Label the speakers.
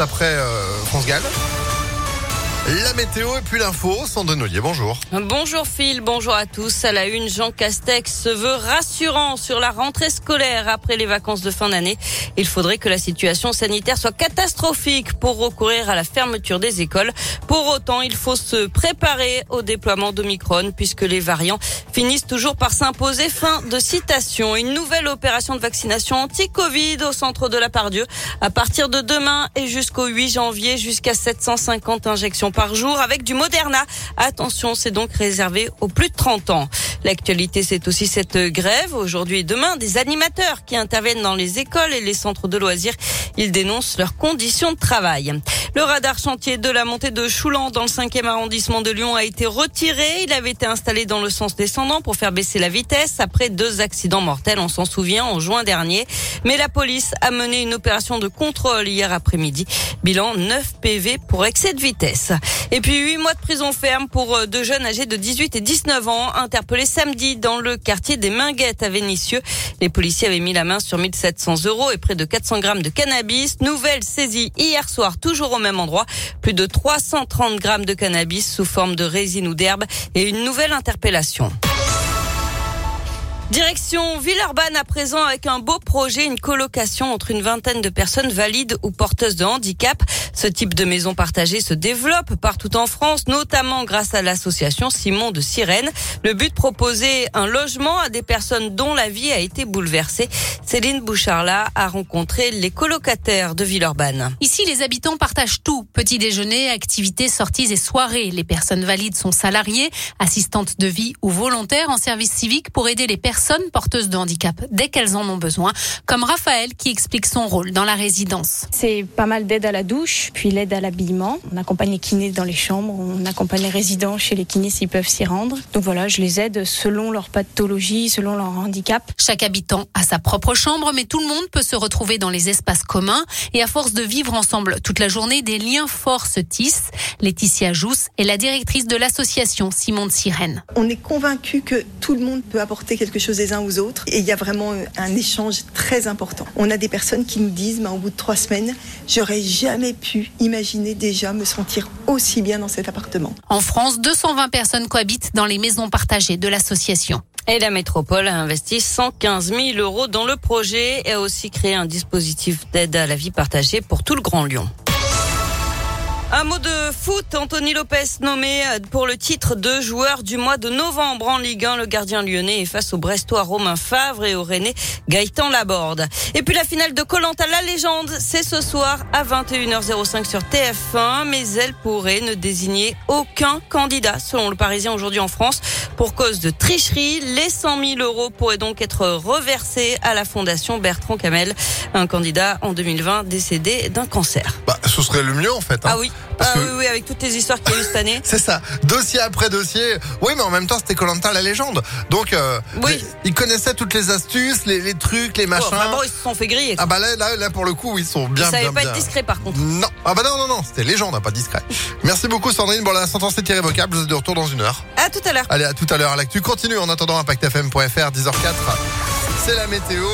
Speaker 1: après euh, France Gall. La météo et puis l'info, Sandrine Ollier, bonjour.
Speaker 2: Bonjour Phil, bonjour à tous. À la une, Jean Castex se veut rassurant sur la rentrée scolaire après les vacances de fin d'année. Il faudrait que la situation sanitaire soit catastrophique pour recourir à la fermeture des écoles. Pour autant, il faut se préparer au déploiement d'Omicron puisque les variants finissent toujours par s'imposer. Fin de citation. Une nouvelle opération de vaccination anti-Covid au centre de la Pardieu à partir de demain et jusqu'au 8 janvier jusqu'à 750 injections par jour avec du Moderna. Attention, c'est donc réservé aux plus de 30 ans. L'actualité, c'est aussi cette grève aujourd'hui et demain des animateurs qui interviennent dans les écoles et les centres de loisirs. Ils dénoncent leurs conditions de travail. Le radar chantier de la montée de Choulan dans le 5e arrondissement de Lyon a été retiré. Il avait été installé dans le sens descendant pour faire baisser la vitesse après deux accidents mortels, on s'en souvient, en juin dernier. Mais la police a mené une opération de contrôle hier après-midi. Bilan 9 PV pour excès de vitesse. Et puis 8 mois de prison ferme pour euh, deux jeunes âgés de 18 et 19 ans interpellés samedi dans le quartier des Minguettes à Vénissieux. Les policiers avaient mis la main sur 1700 euros et près de 400 grammes de cannabis. Nouvelle saisie hier soir, toujours au même endroit. Plus de 330 grammes de cannabis sous forme de résine ou d'herbe et une nouvelle interpellation. Direction Villeurbanne à présent avec un beau projet, une colocation entre une vingtaine de personnes valides ou porteuses de handicap. Ce type de maison partagée se développe partout en France, notamment grâce à l'association Simon de Sirène. Le but proposer un logement à des personnes dont la vie a été bouleversée. Céline Bouchard-là a rencontré les colocataires de Villeurbanne.
Speaker 3: Ici, les habitants partagent tout. Petit déjeuner, activités, sorties et soirées. Les personnes valides sont salariées, assistantes de vie ou volontaires en service civique pour aider les personnes personnes porteuses de handicap dès qu'elles en ont besoin, comme Raphaël qui explique son rôle dans la résidence.
Speaker 4: C'est pas mal d'aide à la douche, puis l'aide à l'habillement. On accompagne les kinés dans les chambres, on accompagne les résidents chez les kinés s'ils peuvent s'y rendre. Donc voilà, je les aide selon leur pathologie, selon leur handicap.
Speaker 3: Chaque habitant a sa propre chambre, mais tout le monde peut se retrouver dans les espaces communs. Et à force de vivre ensemble toute la journée, des liens forts se tissent. Laetitia Jousse est la directrice de l'association Simon de Sirène.
Speaker 5: On est convaincu que tout le monde peut apporter quelque chose des uns aux autres. Et il y a vraiment un échange très important. On a des personnes qui nous disent, bah, au bout de trois semaines, j'aurais jamais pu imaginer déjà me sentir aussi bien dans cet appartement.
Speaker 3: En France, 220 personnes cohabitent dans les maisons partagées de l'association.
Speaker 2: Et la métropole a investi 115 000 euros dans le projet et a aussi créé un dispositif d'aide à la vie partagée pour tout le Grand Lyon. Un mot de foot, Anthony Lopez nommé pour le titre de joueur du mois de novembre en Ligue 1. Le gardien lyonnais est face au Brestois Romain Favre et au Rennais Gaëtan Laborde. Et puis la finale de Colanta la légende, c'est ce soir à 21h05 sur TF1, mais elle pourrait ne désigner aucun candidat selon le Parisien aujourd'hui en France. Pour cause de tricherie, les 100 000 euros pourraient donc être reversés à la fondation Bertrand Camel, un candidat en 2020 décédé d'un cancer.
Speaker 1: Ce serait le mieux en fait.
Speaker 2: Hein. Ah oui. Ah oui, oui, avec toutes les histoires qu'il y a eu cette année.
Speaker 1: C'est ça, dossier après dossier. Oui, mais en même temps, c'était Colanta la légende. Donc, euh,
Speaker 2: oui.
Speaker 1: ils connaissaient toutes les astuces, les, les trucs, les machins.
Speaker 2: vraiment, ils se sont fait griller.
Speaker 1: Ah bah là, là, là, pour le coup, ils sont bien.
Speaker 2: Ça
Speaker 1: savait
Speaker 2: pas
Speaker 1: bien.
Speaker 2: être discret par contre.
Speaker 1: Non. Ah bah non, non, non, c'était légende, hein, pas discret. Merci beaucoup, Sandrine. Bon, la sentence est irrévocable. Vous êtes de retour dans une heure.
Speaker 2: À tout à l'heure.
Speaker 1: Allez, à tout à l'heure. L'actu continue en attendant ImpactFM.fr, 10h04. C'est la météo.